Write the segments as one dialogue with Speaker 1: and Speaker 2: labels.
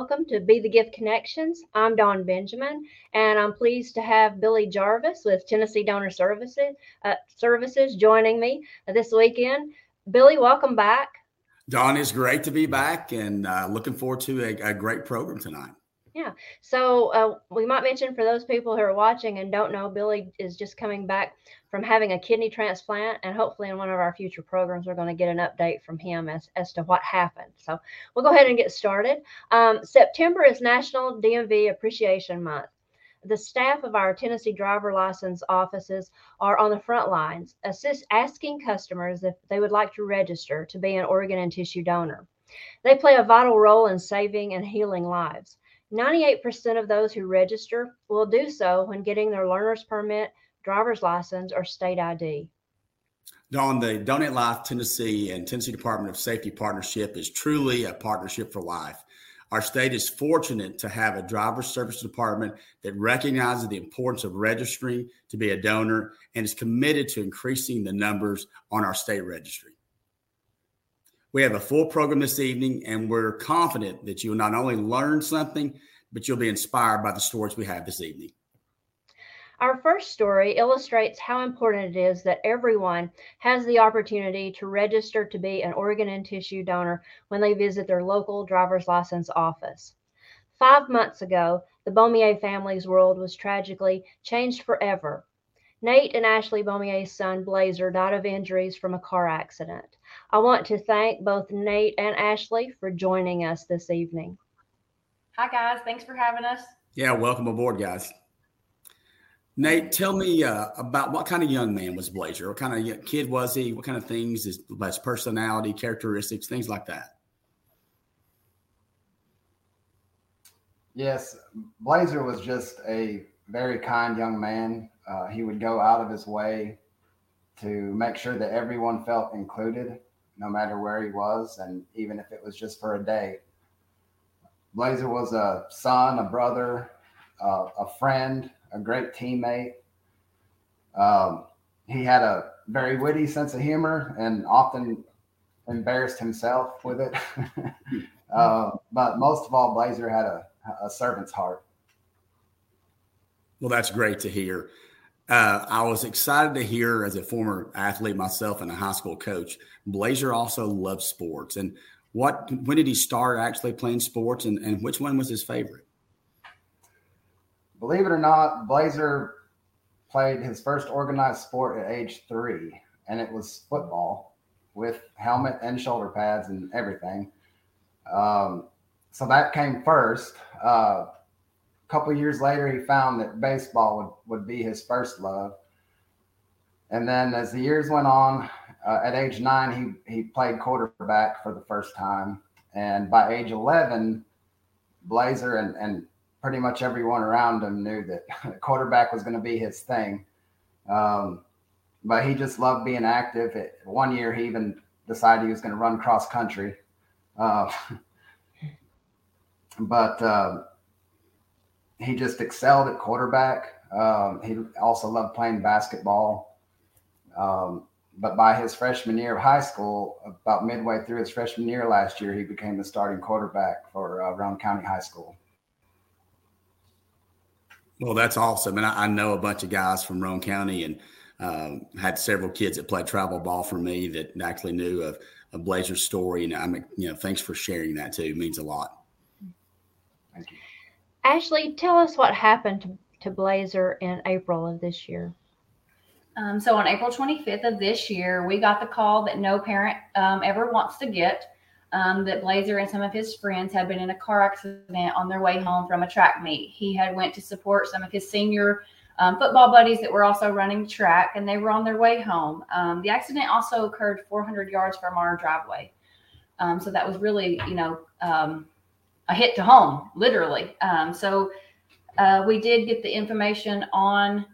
Speaker 1: welcome to Be the Gift Connections. I'm Dawn Benjamin, and I'm pleased to have Billy Jarvis with Tennessee Donor Services uh, Services joining me this weekend. Billy, welcome back.
Speaker 2: Dawn, it's great to be back, and uh, looking forward to a, a great program tonight.
Speaker 1: Yeah. So uh, we might mention for those people who are watching and don't know, Billy is just coming back from having a kidney transplant, and hopefully in one of our future programs, we're going to get an update from him as, as to what happened. So we'll go ahead and get started. Um, September is National DMV Appreciation Month. The staff of our Tennessee driver license offices are on the front lines, assist asking customers if they would like to register to be an organ and tissue donor. They play a vital role in saving and healing lives. 98% of those who register will do so when getting their learner's permit, driver's license, or state ID.
Speaker 2: Dawn, the Donate Life Tennessee and Tennessee Department of Safety partnership is truly a partnership for life. Our state is fortunate to have a driver service department that recognizes the importance of registering to be a donor and is committed to increasing the numbers on our state registry. We have a full program this evening, and we're confident that you will not only learn something, but you'll be inspired by the stories we have this evening.
Speaker 1: Our first story illustrates how important it is that everyone has the opportunity to register to be an organ and tissue donor when they visit their local driver's license office. Five months ago, the Beaumia family's world was tragically changed forever Nate and Ashley Beaumia's son Blazer died of injuries from a car accident. I want to thank both Nate and Ashley for joining us this evening.
Speaker 3: Hi, guys. Thanks for having us.
Speaker 2: Yeah, welcome aboard, guys. Nate, tell me uh, about what kind of young man was Blazer? What kind of kid was he? What kind of things, his, his personality, characteristics, things like that?
Speaker 4: Yes, Blazer was just a very kind young man. Uh, he would go out of his way to make sure that everyone felt included, no matter where he was, and even if it was just for a day. Blazer was a son, a brother, uh, a friend, a great teammate. Um, he had a very witty sense of humor and often embarrassed himself with it. uh, but most of all, Blazer had a, a servant's heart.
Speaker 2: Well, that's great to hear. Uh, I was excited to hear, as a former athlete myself and a high school coach, Blazer also loves sports. And what when did he start actually playing sports, and, and which one was his favorite?
Speaker 4: Believe it or not, Blazer played his first organized sport at age three, and it was football with helmet and shoulder pads and everything. Um, so that came first. Uh, a couple years later, he found that baseball would, would be his first love. And then as the years went on, uh, at age nine, he, he played quarterback for the first time. And by age 11, Blazer and, and pretty much everyone around him knew that quarterback was going to be his thing. Um, but he just loved being active. It, one year, he even decided he was going to run cross country. Uh, but uh, he just excelled at quarterback. Um, he also loved playing basketball. Um, but by his freshman year of high school, about midway through his freshman year last year, he became the starting quarterback for uh, Roane County High School.
Speaker 2: Well, that's awesome, and I, I know a bunch of guys from Roane County, and um, had several kids that played travel ball for me that actually knew of, of Blazer's story. And I'm, you know, thanks for sharing that too. It means a lot.
Speaker 4: Thank you.
Speaker 1: Ashley, tell us what happened to, to Blazer in April of this year.
Speaker 3: Um, so on April 25th of this year, we got the call that no parent um, ever wants to get um, that Blazer and some of his friends had been in a car accident on their way home from a track meet. He had went to support some of his senior um, football buddies that were also running track, and they were on their way home. Um, the accident also occurred 400 yards from our driveway. Um, so that was really, you know, a hit to home, literally. Um, so uh, we did get the information on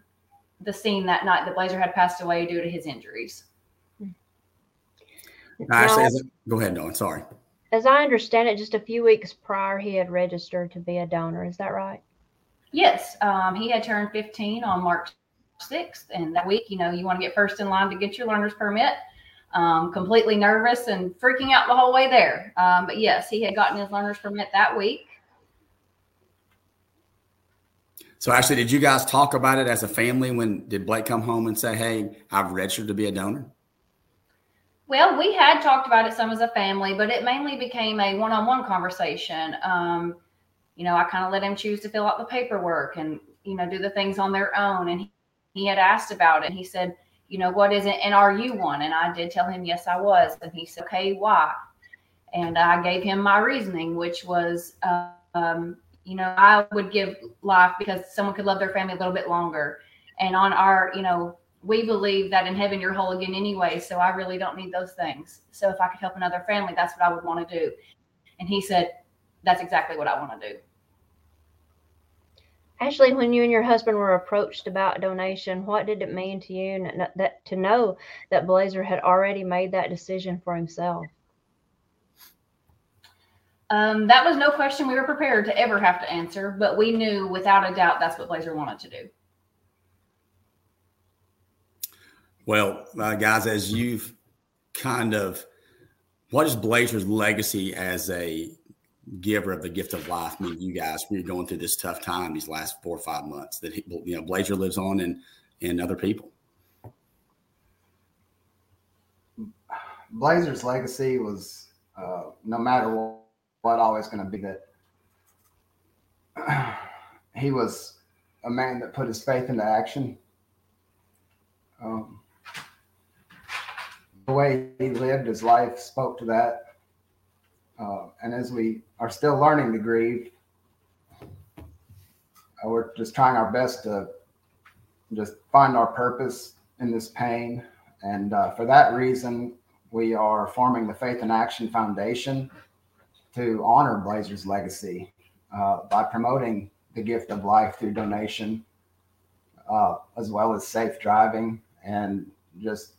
Speaker 3: the scene that night that Blazer had passed away due to his injuries.
Speaker 2: Now, go ahead, Noah. Sorry.
Speaker 1: As I understand it, just a few weeks prior, he had registered to be a donor. Is that right?
Speaker 3: Yes. Um, he had turned 15 on March 6th. And that week, you know, you want to get first in line to get your learner's permit um, completely nervous and freaking out the whole way there. Um, but yes, he had gotten his learner's permit that week.
Speaker 2: So, actually, did you guys talk about it as a family? When did Blake come home and say, "Hey, I've registered to be a donor"?
Speaker 3: Well, we had talked about it some as a family, but it mainly became a one-on-one conversation. Um, you know, I kind of let him choose to fill out the paperwork and you know do the things on their own. And he, he had asked about it. And he said, you know, what is it? And are you one? And I did tell him yes, I was. And he said, okay, why? And I gave him my reasoning, which was. Um, you know, I would give life because someone could love their family a little bit longer. And on our, you know, we believe that in heaven you're whole again anyway. So I really don't need those things. So if I could help another family, that's what I would want to do. And he said, that's exactly what I want to do.
Speaker 1: Ashley, when you and your husband were approached about donation, what did it mean to you that to know that Blazer had already made that decision for himself?
Speaker 3: Um, that was no question we were prepared to ever have to answer, but we knew without a doubt that's what Blazer wanted to do.
Speaker 2: Well, uh, guys, as you've kind of, what is Blazer's legacy as a giver of the gift of life mean you guys we're going through this tough time these last four or five months that he, you know blazer lives on in in other people
Speaker 4: blazer's legacy was uh, no matter what what always going to be that he was a man that put his faith into action. Um, the way he lived his life spoke to that. Uh, and as we are still learning to grieve, uh, we're just trying our best to just find our purpose in this pain. And uh, for that reason, we are forming the Faith in Action Foundation to honor Blazer's legacy uh, by promoting the gift of life through donation, uh, as well as safe driving and just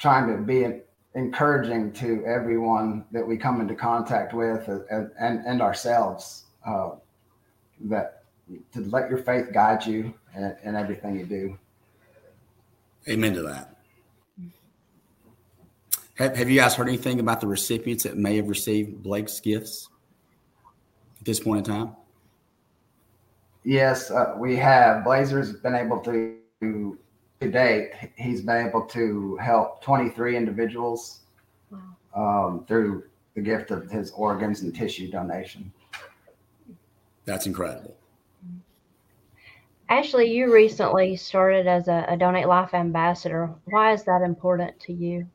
Speaker 4: trying to be encouraging to everyone that we come into contact with and, and, and ourselves uh, that to let your faith guide you in, in everything you do.
Speaker 2: Amen to that. Have, have you guys heard anything about the recipients that may have received Blake's gifts at this point in time?
Speaker 4: Yes, uh, we have. Blazer's been able to, to date, he's been able to help 23 individuals um, through the gift of his organs and tissue donation.
Speaker 2: That's incredible.
Speaker 1: Ashley, you recently started as a, a Donate Life ambassador. Why is that important to you?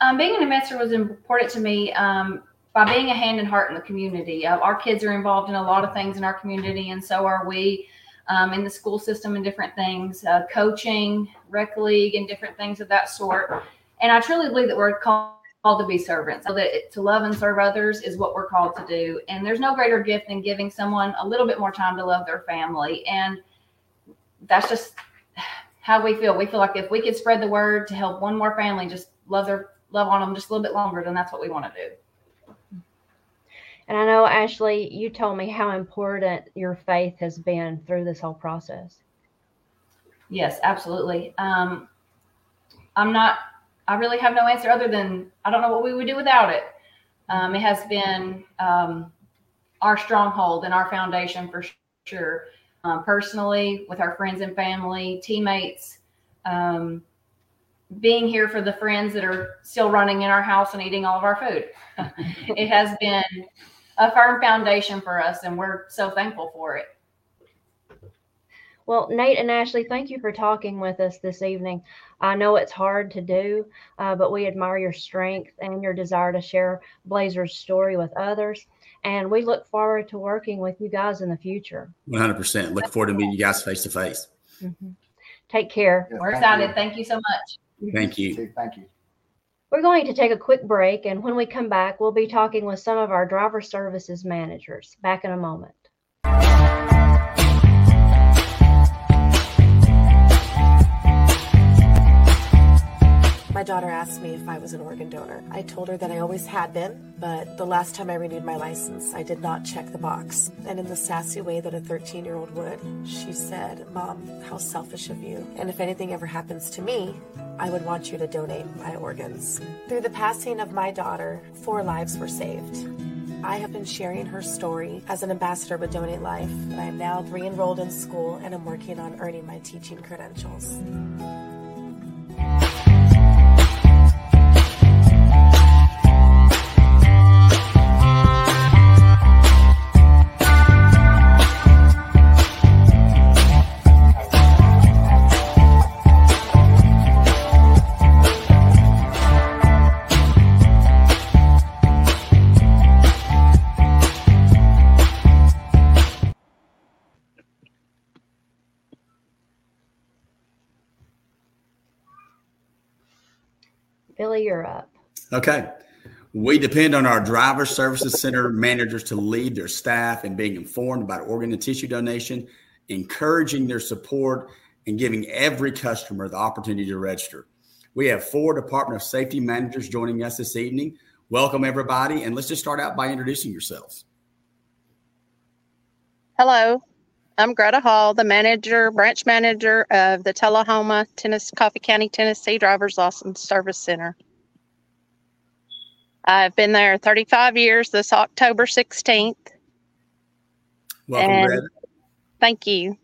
Speaker 3: Um, being an ambassador was important to me um, by being a hand and heart in the community. Uh, our kids are involved in a lot of things in our community, and so are we um, in the school system and different things, uh, coaching, rec league, and different things of that sort. And I truly believe that we're called to be servants. So that to love and serve others is what we're called to do. And there's no greater gift than giving someone a little bit more time to love their family. And that's just how we feel. We feel like if we could spread the word to help one more family just love their love on them just a little bit longer, then that's what we want to do.
Speaker 1: And I know, Ashley, you told me how important your faith has been through this whole process.
Speaker 3: Yes, absolutely. Um, I'm not, I really have no answer other than I don't know what we would do without it. Um, it has been um, our stronghold and our foundation for sure. Um, personally, with our friends and family, teammates, um, being here for the friends that are still running in our house and eating all of our food. it has been a firm foundation for us, and we're so thankful for it.
Speaker 1: Well, Nate and Ashley, thank you for talking with us this evening. I know it's hard to do, uh, but we admire your strength and your desire to share Blazer's story with others. And we look forward to working with you guys in the future.
Speaker 2: 100%. Look forward to meeting you guys face to face.
Speaker 1: Take care.
Speaker 3: Yeah, We're excited. You. Thank you so much.
Speaker 2: Thank you.
Speaker 4: Thank you.
Speaker 1: We're going to take a quick break, and when we come back, we'll be talking with some of our driver services managers. Back in a moment.
Speaker 5: My daughter asked me if I was an organ donor. I told her that I always had been, but the last time I renewed my license, I did not check the box. And in the sassy way that a 13 year old would, she said, Mom, how selfish of you. And if anything ever happens to me, I would want you to donate my organs. Through the passing of my daughter, four lives were saved. I have been sharing her story as an ambassador with Donate Life. I am now re enrolled in school and I'm working on earning my teaching credentials.
Speaker 1: Billy, you're up.
Speaker 2: Okay. We depend on our driver services center managers to lead their staff in being informed about organ and tissue donation, encouraging their support, and giving every customer the opportunity to register. We have four Department of Safety managers joining us this evening. Welcome, everybody. And let's just start out by introducing yourselves.
Speaker 6: Hello, I'm Greta Hall, the manager, branch manager of the Tullahoma, Tennessee, Coffee County, Tennessee Drivers License Service Center. I've been there 35 years this October 16th.
Speaker 2: Welcome,
Speaker 6: And-
Speaker 2: Greta.
Speaker 6: Thank you.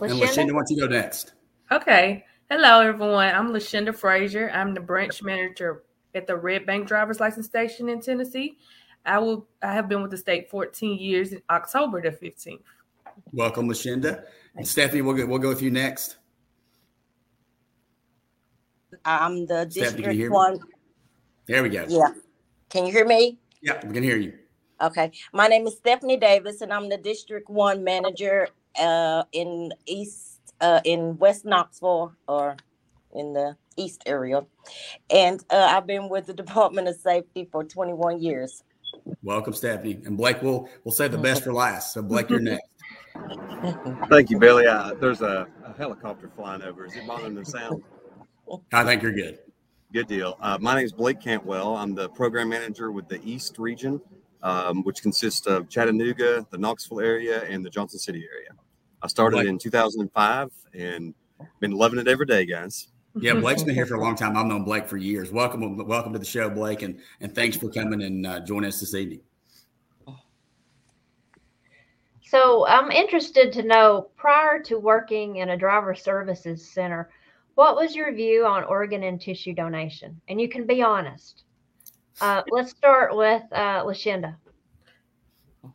Speaker 2: And
Speaker 1: Lashenda?
Speaker 2: Lashenda, why don't you go next?
Speaker 7: Okay. Hello, everyone. I'm Lashenda Frazier. I'm the branch manager at the Red Bank Driver's License Station in Tennessee. I will. I have been with the state 14 years. In October the 15th.
Speaker 2: Welcome, Lashenda. And Stephanie, we'll go, we'll go with you next.
Speaker 8: I'm the
Speaker 2: Stephanie, can you hear
Speaker 8: district
Speaker 2: me?
Speaker 8: one.
Speaker 2: There we go.
Speaker 8: Yeah. Can you hear me?
Speaker 2: Yeah, we can hear you.
Speaker 8: Okay. My name is Stephanie Davis, and I'm the district one manager uh, in East uh, in West Knoxville or in the East area, and uh, I've been with the Department of Safety for 21 years.
Speaker 2: Welcome, Stephanie. And Blake, we'll we'll save the best for last. So Blake, you're next.
Speaker 9: Thank you, Billy. Uh, there's a, a helicopter flying over. Is it bothering the sound?
Speaker 2: I think you're good.
Speaker 9: Good deal. Uh, my name is Blake Cantwell. I'm the program manager with the East region, um, which consists of Chattanooga, the Knoxville area, and the Johnson City area. I started
Speaker 2: Blake-
Speaker 9: in 2005 and been loving it every day, guys.
Speaker 2: Yeah, Blake's been here for a long time. I've known Blake for years. Welcome, welcome to the show, Blake, and and thanks for coming and uh, joining us this evening.
Speaker 1: So I'm interested to know prior to working in a driver services center, what was your view on organ and tissue donation? And you can be honest. Uh, let's start with uh, Lashenda.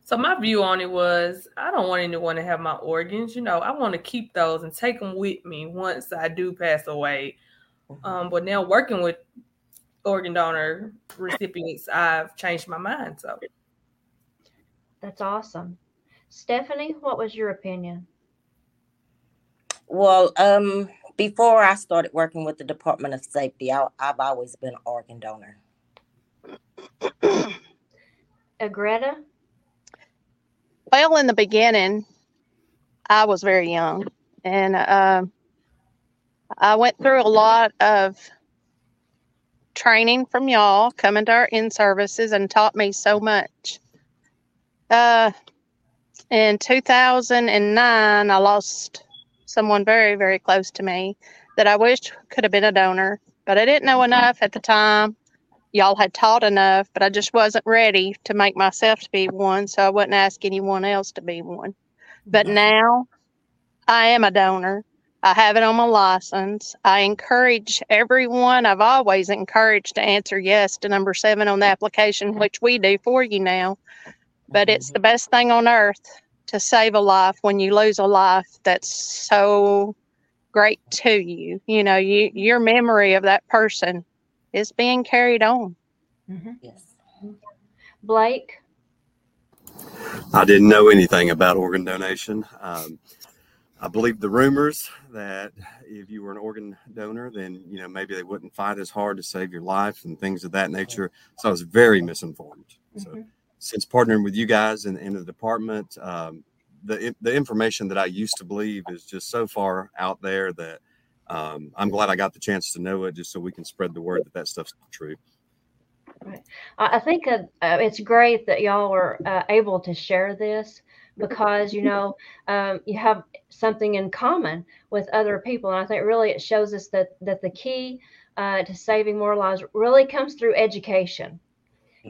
Speaker 7: So my view on it was, I don't want anyone to have my organs. You know, I want to keep those and take them with me once I do pass away. Um, but now working with organ donor recipients, I've changed my mind. So
Speaker 1: That's awesome. Stephanie, what was your opinion?
Speaker 8: Well, um, before I started working with the Department of Safety, I, I've always been an organ donor.
Speaker 1: Uh, Greta?
Speaker 6: Well, in the beginning, I was very young and uh, I went through a lot of training from y'all coming to our in services and taught me so much. Uh, in 2009, I lost someone very, very close to me that I wished could have been a donor, but I didn't know enough at the time. Y'all had taught enough, but I just wasn't ready to make myself to be one, so I wouldn't ask anyone else to be one. But now I am a donor. I have it on my license. I encourage everyone, I've always encouraged to answer yes to number seven on the application, which we do for you now. But it's mm-hmm. the best thing on earth to save a life when you lose a life that's so great to you. You know, you your memory of that person is being carried on.
Speaker 8: Yes.
Speaker 1: Blake?
Speaker 9: I didn't know anything about organ donation. Um, I believed the rumors that if you were an organ donor, then you know maybe they wouldn't fight as hard to save your life and things of that nature. So I was very misinformed. So
Speaker 1: Mhm.
Speaker 9: Since partnering with you guys and in, the department, um, the the information that I used to believe is just so far out there that um, I'm glad I got the chance to know it, just so we can spread the word that that stuff's true.
Speaker 1: I I think uh, uh, it's great that y'all are uh, able to share this because you know um, you have something in common with other people, and I think really it shows us that that the key uh, to saving more lives really comes through education.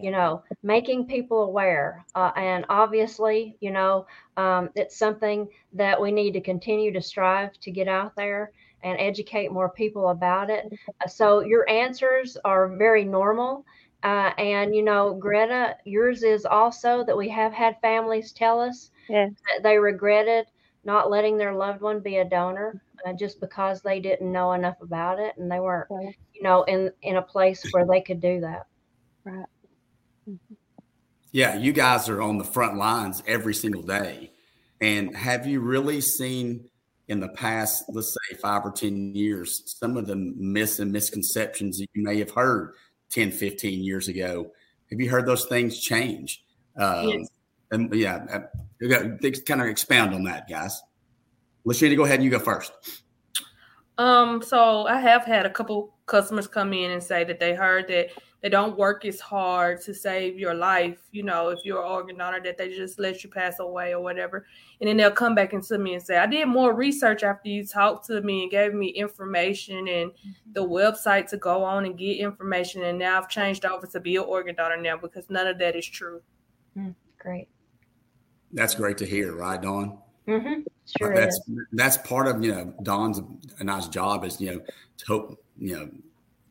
Speaker 1: You know, making people aware. Uh, and obviously, you know, um, it's something that we need to continue to strive to get out there and educate more people about it. Uh, so your answers are very normal. Uh, and, you know, Greta, yours is also that we have had families tell us
Speaker 6: Yeah.
Speaker 1: that they regretted not letting their loved one be a donor uh, just because they didn't know enough about it and they weren't,
Speaker 6: Right.
Speaker 1: you know, in, in a place where they could do that.
Speaker 6: Right.
Speaker 2: Yeah, you guys are on the front lines every single day. And have you really seen in the past, let's say five or 10 years, some of the myths and misconceptions that you may have heard 10, 15 years ago? Have you heard those things change? Um,
Speaker 7: Yes.
Speaker 2: And yeah, uh, you got to kind of expound on that, guys. Lashenda, go ahead and you go first.
Speaker 7: Um, so I have had a couple customers come in and say that they heard that they don't work as hard to save your life, you know, if you're an organ donor, that they just let you pass away or whatever. And then they'll come back into me and say, I did more research after you talked to me and gave me information and the website to go on and get information. And now I've changed over to be an organ donor now because none of that is true.
Speaker 1: Great.
Speaker 2: That's great to hear, right, Dawn?
Speaker 1: Mm-hmm. Sure
Speaker 2: that's
Speaker 1: is.
Speaker 2: that's part of you know Dawn's a nice job is you know to help you know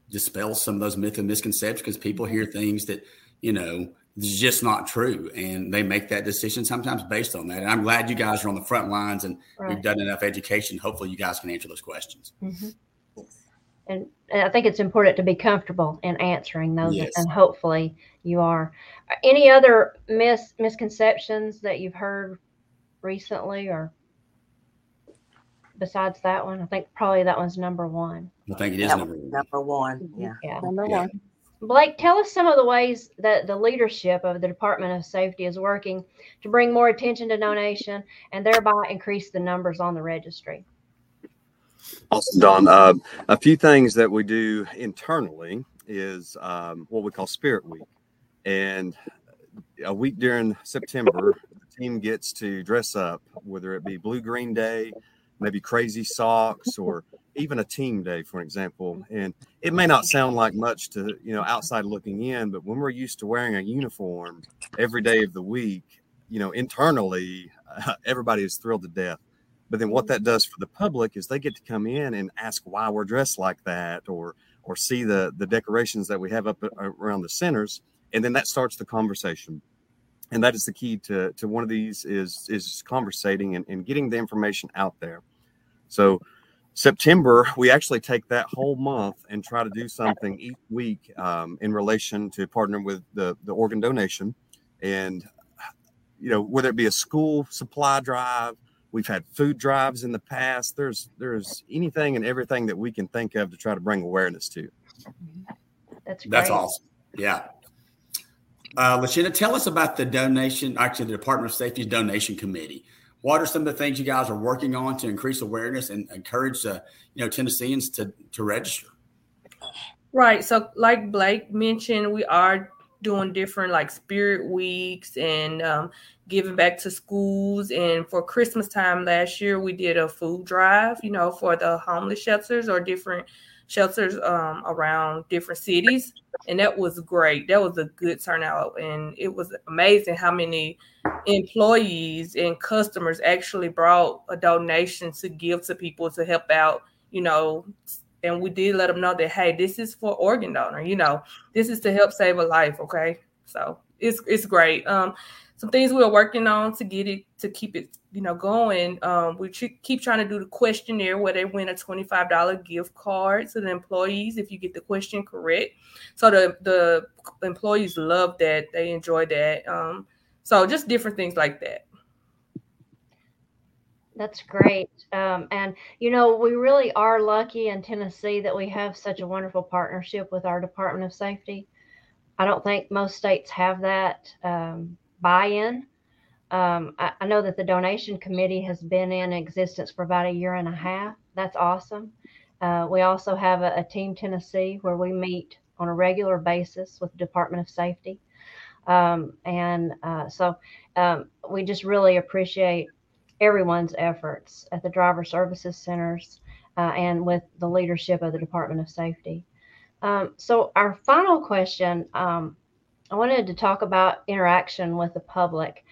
Speaker 2: dispel some of those myths and misconceptions because people hear things that you know is just not true and they make that decision sometimes based on that. And I'm glad you guys are on the front lines and
Speaker 1: Right.
Speaker 2: we've done enough education. Hopefully, you guys can answer those questions.
Speaker 1: hmm And, and I think it's important to be comfortable in answering those,
Speaker 2: Yes.
Speaker 1: and hopefully you are. Any other mis- misconceptions that you've heard recently, or besides that one? I think probably that one's number one.
Speaker 2: I think it is
Speaker 8: That
Speaker 2: number one.
Speaker 8: Number one, yeah.
Speaker 1: Yeah.
Speaker 6: Number
Speaker 2: Yeah.
Speaker 6: one.
Speaker 1: Blake, tell us some of the ways that the leadership of the Department of Safety is working to bring more attention to donation and thereby increase the numbers on the registry.
Speaker 9: Awesome, Dawn. Uh, a few things that we do internally is um, what we call Spirit Week. And a week during September, the team gets to dress up, whether it be Blue Green Day, maybe Crazy Socks, or even a team day, for example. And it may not sound like much to, you know, outside looking in, but when we're used to wearing a uniform every day of the week, you know, internally, uh, everybody is thrilled to death. But then what that does for the public is they get to come in and ask why we're dressed like that or or see the the decorations that we have up around the centers and then that starts the conversation. And that is the key to to one of these is is conversating and, and getting the information out there. So September, we actually take that whole month and try to do something each week um, in relation to partner with the, the organ donation. And, you know, whether it be a school supply drive, we've had food drives in the past. There's there's anything and everything that we can think of to try to bring awareness to.
Speaker 1: That's great.
Speaker 2: That's awesome. Yeah. Uh, Lashenda, tell us about the donation, actually, the Department of Safety's donation committee. What are some of the things you guys are working on to increase awareness and encourage, uh, you know, Tennesseans to to register?
Speaker 7: Right. So, like Blake mentioned, we are doing different like spirit weeks and um, giving back to schools. And for Christmas time last year, we did a food drive, you know, for the homeless shelters or different shelters um, around different cities. And that was great. That was a good turnout. And it was amazing how many employees and customers actually brought a donation to give to people to help out, you know, and we did let them know that hey this is for organ donor you know this is to help save a life okay so it's it's great um some things we're working on to get it to keep it you know going. Um we ch- keep trying to do the questionnaire where they win a $25 gift card to the employees if you get the question correct. So the the employees love that. They enjoy that. Um so just different things like that.
Speaker 1: That's great. Um, and, you know, we really are lucky in Tennessee that we have such a wonderful partnership with our Department of Safety. I don't think most states have that. Um, buy in. Um, I, I know that the donation committee has been in existence for about a year and a half. That's awesome. Uh, we also have a, a Team Tennessee where we meet on a regular basis with the Department of Safety. Um, and uh, so um, we just really appreciate everyone's efforts at the driver services centers uh, and with the leadership of the Department of Safety. Um, so, our final question um, I wanted to talk about interaction with the public.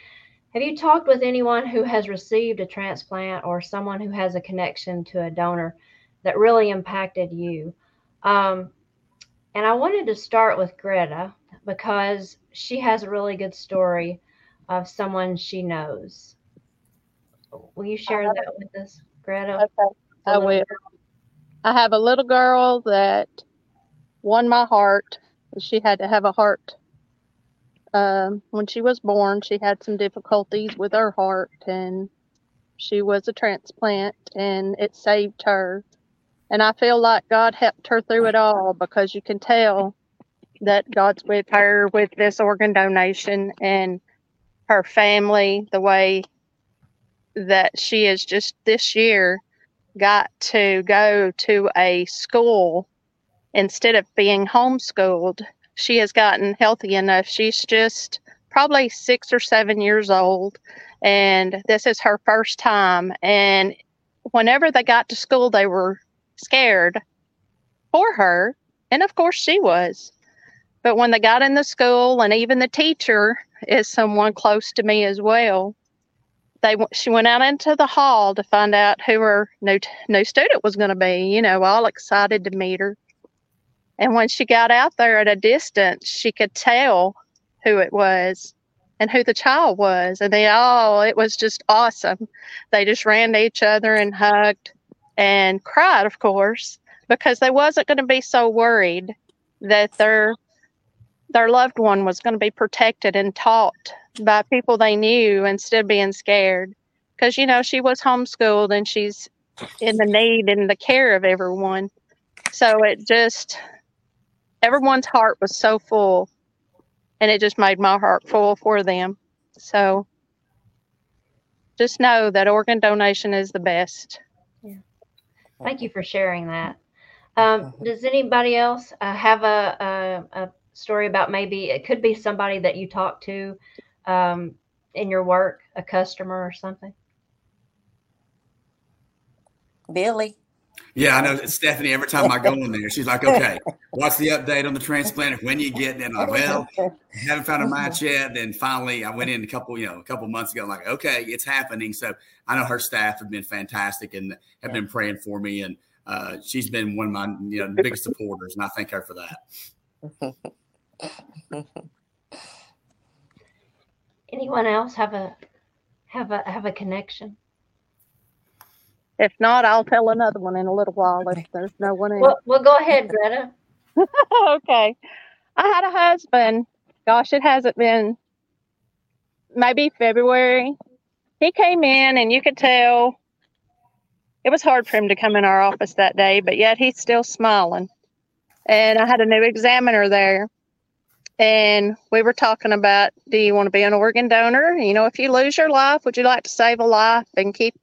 Speaker 1: Have you talked with anyone who has received a transplant or someone who has a connection to a donor that really impacted you? Um, and I wanted to start with Greta because she has a really good story of someone she knows. Will you share
Speaker 6: Uh,
Speaker 1: that with us, Greta?
Speaker 6: Okay, I will.
Speaker 1: girl?
Speaker 6: I have a little girl that won my heart. She had to have a heart. Um, when she was born, she had some difficulties with her heart, and she was a transplant, and it saved her. And I feel like God helped her through it all because you can tell that God's with her with this organ donation and her family, the way that she is just this year got to go to a school instead of being homeschooled. She has gotten healthy enough. She's just probably six or seven years old, and this is her first time. And whenever they got to school, they were scared for her. And of course, she was. But when they got in the school, and even the teacher is someone close to me as well, they she went out into the hall to find out who her new new student was going to be. You know, all excited to meet her. And when she got out there at a distance, she could tell who it was and who the child was. And they all, it was just awesome. They just ran to each other and hugged and cried, of course, because they wasn't going to be so worried that their their loved one was going to be protected and taught by people they knew instead of being scared. Because you know she was homeschooled and she's in the need and the care of everyone. So it just everyone's heart was so full and it just made my heart full for them. So just know that organ donation is the best. Yeah.
Speaker 1: Thank you for sharing that. Um, does anybody else uh, have a, a, a story about maybe it could be somebody that you talk to um, in your work, a customer or something?
Speaker 8: Billy.
Speaker 2: Yeah, I know Stephanie. Every time I go in there, she's like, "Okay, what's the update on the transplant? When you get?" And I'm like, "Well, haven't found a match yet." Then finally, I went in a couple, you know, a couple months ago. I'm like, "Okay, it's happening." So I know her staff have been fantastic and have been praying for me, and uh, she's been one of my, you know, biggest supporters, and I thank her for that.
Speaker 1: Anyone else have a have a have a connection?
Speaker 6: If not, I'll tell another one in a little while if there's no one else.
Speaker 1: Well, well, go ahead, Greta.
Speaker 6: okay. I had a husband. Gosh, it hasn't been maybe February. He came in and you could tell it was hard for him to come in our office that day, but yet he's still smiling. And I had a new examiner there. And we were talking about do you want to be an organ donor? You know, if you lose your life, would you like to save a life and keep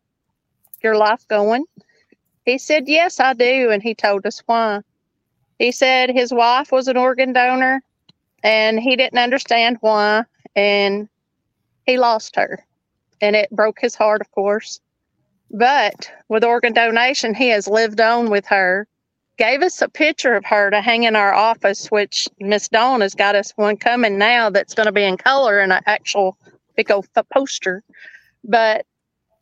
Speaker 6: your life going? He said, Yes, I do. And he told us why. He said his wife was an organ donor and he didn't understand why. And he lost her. And it broke his heart, of course. But with organ donation, he has lived on with her. Gave us a picture of her to hang in our office, which Miss Dawn has got us one coming now that's going to be in color and an actual big old poster. But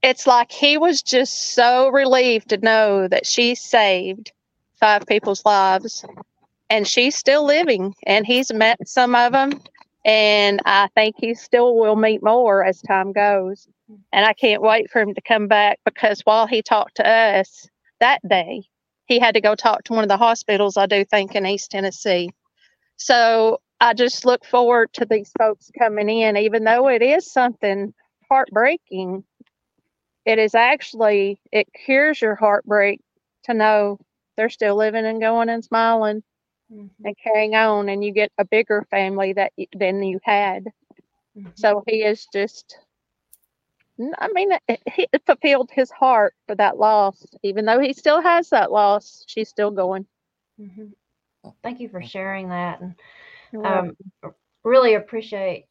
Speaker 6: it's like he was just so relieved to know that she saved five people's lives and she's still living and he's met some of them and i think he still will meet more as time goes. And i can't wait for him to come back because while he talked to us that day he had to go talk to one of the hospitals i do think in east tennessee. So i just look forward to these folks coming in even though it is something heartbreaking it is actually it cures your heartbreak to know they're still living and going and smiling and carrying on and you get a bigger family that than you had. So he is just i mean it, he fulfilled his heart for that loss. Even though he still has that loss she's still going.
Speaker 1: Mhm. Thank you for sharing that, and um, really appreciate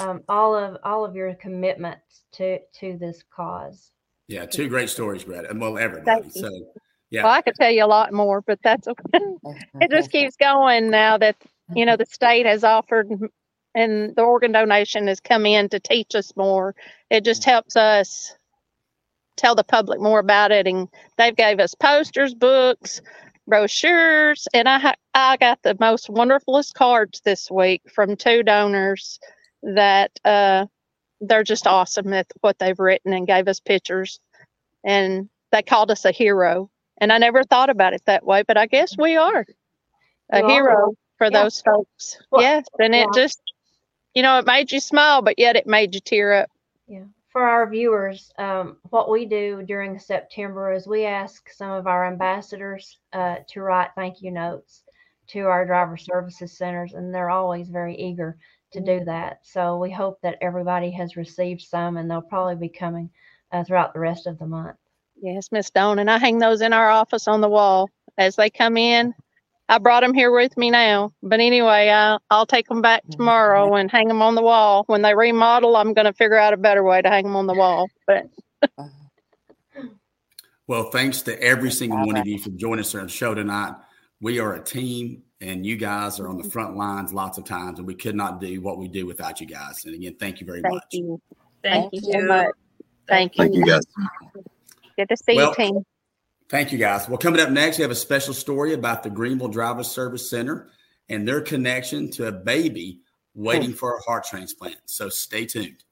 Speaker 1: um, all of all of your commitments to to this cause.
Speaker 2: Yeah, two great stories, Brad. and Well, everybody.
Speaker 6: Thank you. Well
Speaker 2: yeah,
Speaker 6: i could tell you a lot more but that's okay it just keeps going now that you know the state has offered and the organ donation has come in to teach us more. It just helps us tell the public more about it. And they've gave us posters, books, brochures, and I I got the most wonderfulest cards this week from two donors that uh, they're just awesome at what they've written and gave us pictures, and they called us a hero. And I never thought about it that way, but I guess we are a
Speaker 1: You are.
Speaker 6: hero for
Speaker 1: Yeah.
Speaker 6: those folks.
Speaker 1: Well,
Speaker 6: yes, and it just, you know, it made you smile, but yet it made you tear up.
Speaker 1: Yeah. For our viewers, um, what we do during September is we ask some of our ambassadors uh, to write thank you notes to our driver services centers, and they're always very eager to do that. So we hope that everybody has received some, and they'll probably be coming uh, throughout the rest of the month.
Speaker 6: Yes, Miss Dawn, and I hang those in our office on the wall as they come in. I brought them here with me now, but anyway, I, I'll take them back tomorrow and hang them on the wall. When they remodel, I'm going to figure out a better way to hang them on the wall. But
Speaker 2: Well, thanks to every single one of you for joining us on the show tonight. We are a team, and you guys are on the mm-hmm. front lines lots of times, and we could not do what we do without you guys. And again, thank you very
Speaker 6: thank
Speaker 2: much.
Speaker 6: you,
Speaker 7: Thank,
Speaker 6: thank you
Speaker 7: you.
Speaker 6: so much. Thank you.
Speaker 9: Thank you, guys.
Speaker 6: Good to see
Speaker 2: Well,
Speaker 6: you, team.
Speaker 2: Thank you, guys. Well, coming up next, we have a special story about the Greeneville Driver Service Center and their connection to a baby waiting for a heart transplant. So stay tuned.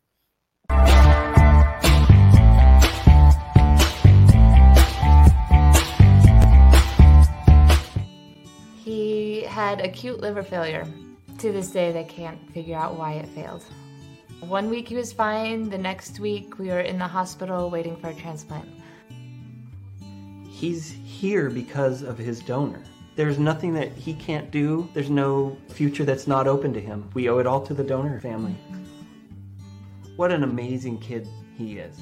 Speaker 10: Had acute liver failure. To this day, they can't figure out why it failed. One week he was fine, the next week we were in the hospital waiting for a transplant.
Speaker 11: He's here because of his donor. There's nothing that he can't do. There's no future that's not open to him. We owe it all to the donor family. What an amazing kid he is.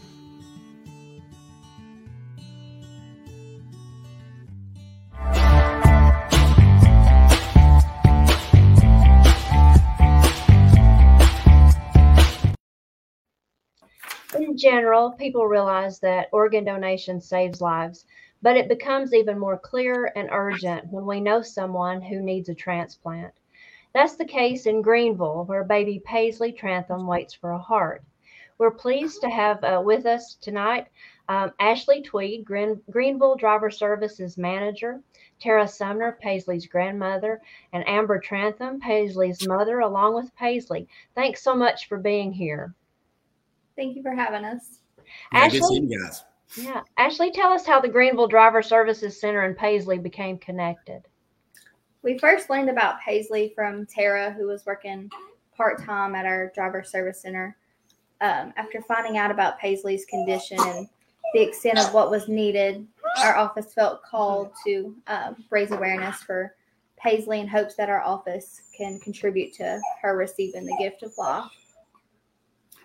Speaker 1: General, people realize that organ donation saves lives, but it becomes even more clear and urgent when we know someone who needs a transplant. That's the case in Greeneville, where baby Paisley Trantham waits for a heart. We're pleased to have uh, with us tonight um, Ashley Tweed, Green, Greeneville Driver Services Manager, Tara Sumner, Paisley's grandmother, and Amber Trantham, Paisley's mother, along with Paisley. Thanks so much for being here.
Speaker 12: Thank you for having us.
Speaker 2: Yeah, good
Speaker 1: Ashley?
Speaker 2: seeing you guys.
Speaker 1: Yeah. Ashley, tell us how the Greeneville Driver Services Center and Paisley became connected.
Speaker 12: We first learned about Paisley from Tara, who was working part time at our driver service center. Um, after finding out about Paisley's condition and the extent of what was needed, our office felt called to um, raise awareness for Paisley in hopes that our office can contribute to her receiving the gift of life.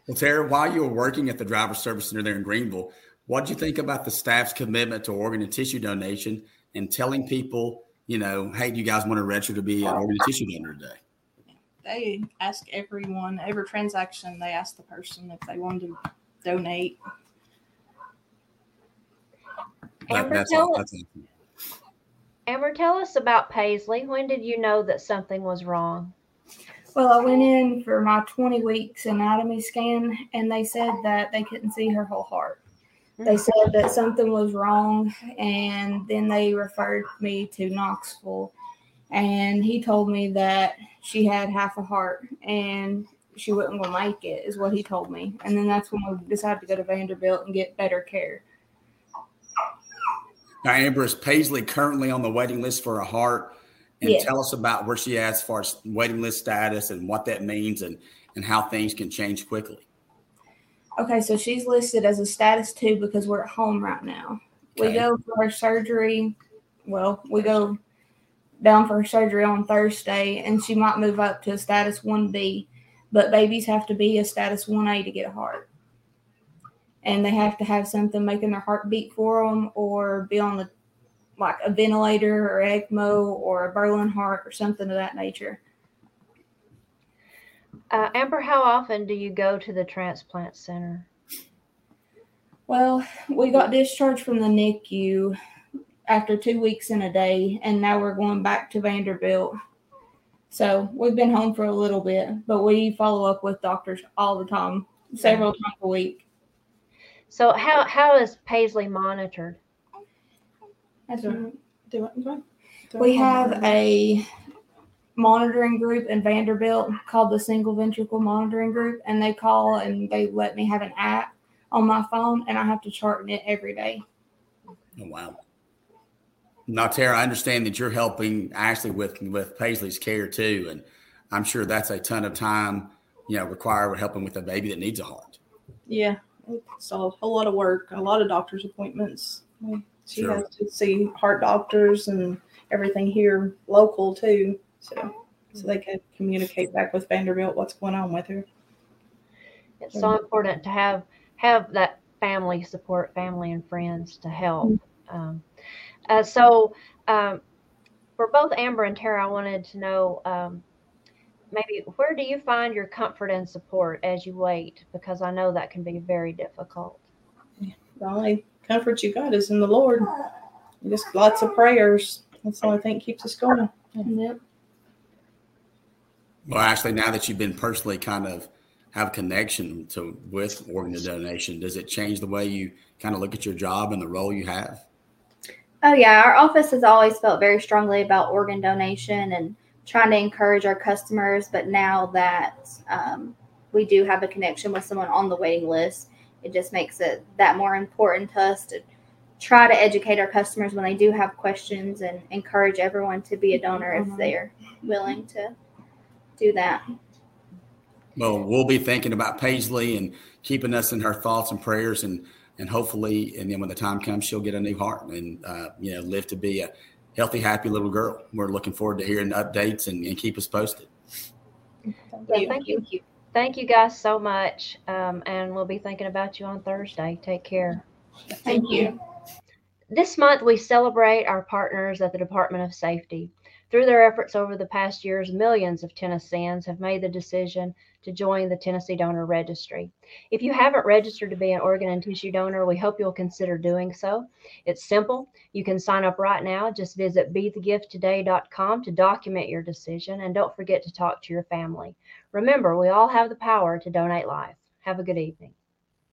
Speaker 2: Well, Tara, while you were working at the Driver Service Center there in Greeneville, what did you think about the staff's commitment to organ and tissue donation and telling people, you know, hey, do you guys want to register to be an organ and tissue donor today?
Speaker 13: they ask everyone every transaction they ask the person if they wanted to donate
Speaker 2: That-
Speaker 1: Amber,
Speaker 2: that's
Speaker 1: tell
Speaker 2: all.
Speaker 1: us, Amber, tell us about Paisley. When did you know that something was wrong?
Speaker 14: Well, I went in for my 20 weeks anatomy scan, and they said that they couldn't see her whole heart. They mm. said that something was wrong, and then they referred me to Knoxville. And he told me that she had half a heart and she wasn't going to make it, is what he told me. And then that's when we decided to go to Vanderbilt and get better care.
Speaker 2: Now, Amber, is Paisley currently on the waiting list for a heart? And
Speaker 14: Yes.
Speaker 2: tell us about where she is as far as waiting list status and what that means and, and how things can change quickly.
Speaker 14: Okay, so she's listed as a status two because we're at home right now. We go for her surgery. Well, we go down for her surgery on Thursday, and she might move up to a status one B. But babies have to be a status one A to get a heart, and they have to have something making their heart beat for them, or be on the like a ventilator or ECMO or a Berlin heart or something of that nature.
Speaker 1: Uh, Amber, how often do you go to the transplant center?
Speaker 14: Well, we got discharged from the NICU after two weeks and a day, and now we're going back to Vanderbilt So we've been home for a little bit, but we follow up with doctors all the time, several times a week.
Speaker 1: So how how is Paisley monitored?
Speaker 14: That's
Speaker 13: Do it. Do it. Do
Speaker 14: We have a monitoring group in Vanderbilt called the Single Ventricle Monitoring Group, and they call and they let me have an app on my phone, and I have to chart it every day.
Speaker 2: Oh, wow. Now, Tara, I understand that you're helping Ashley with with Paisley's care too, and I'm sure that's a ton of time, you know, required with helping with a baby that needs a heart.
Speaker 13: Yeah, it's a whole lot of work, a lot of doctor's appointments. She
Speaker 2: Sure.
Speaker 13: has to see heart doctors and everything here local too, so so they can communicate back with Vanderbilt what's going on with her.
Speaker 1: It's so important to have have that family support, family and friends to help. Um, uh, so um, for both Amber and Tara, I wanted to know um, maybe where do you find your comfort and support as you wait? Because I know that can be very difficult.
Speaker 13: The only comfort you got is in the Lord. Just lots of prayers. That's the only thing that keeps us going.
Speaker 14: Yep.
Speaker 2: Well, Ashley, now that you've been personally kind of have a connection to with organ donation, does it change the way you kind of look at your job and the role you have?
Speaker 12: Oh yeah, our office has always felt very strongly about organ donation and trying to encourage our customers. But now that um, we do have a connection with someone on the waiting list, it just makes it that more important to us to try to educate our customers when they do have questions and encourage everyone to be a donor if
Speaker 14: Mhm.
Speaker 12: they're willing to do that.
Speaker 2: Well, we'll be thinking about Paisley and keeping us in her thoughts and prayers, and and hopefully, and then when the time comes, she'll get a new heart and uh, you know live to be a healthy, happy little girl. We're looking forward to hearing updates and, and keep us posted.
Speaker 1: Yeah, thank you. Thank you guys so much. Um, and we'll be thinking about you on Thursday. Take care.
Speaker 14: Thank you.
Speaker 1: This month, we celebrate our partners at the Department of Safety. Through their efforts over the past years, millions of Tennesseans have made the decision to join the Tennessee Donor Registry. If you haven't registered to be an organ and tissue donor, we hope you'll consider doing so. It's simple. You can sign up right now. Just visit bethegifttoday.com to document your decision and don't forget to talk to your family. Remember, we all have the power to donate life. Have a good evening.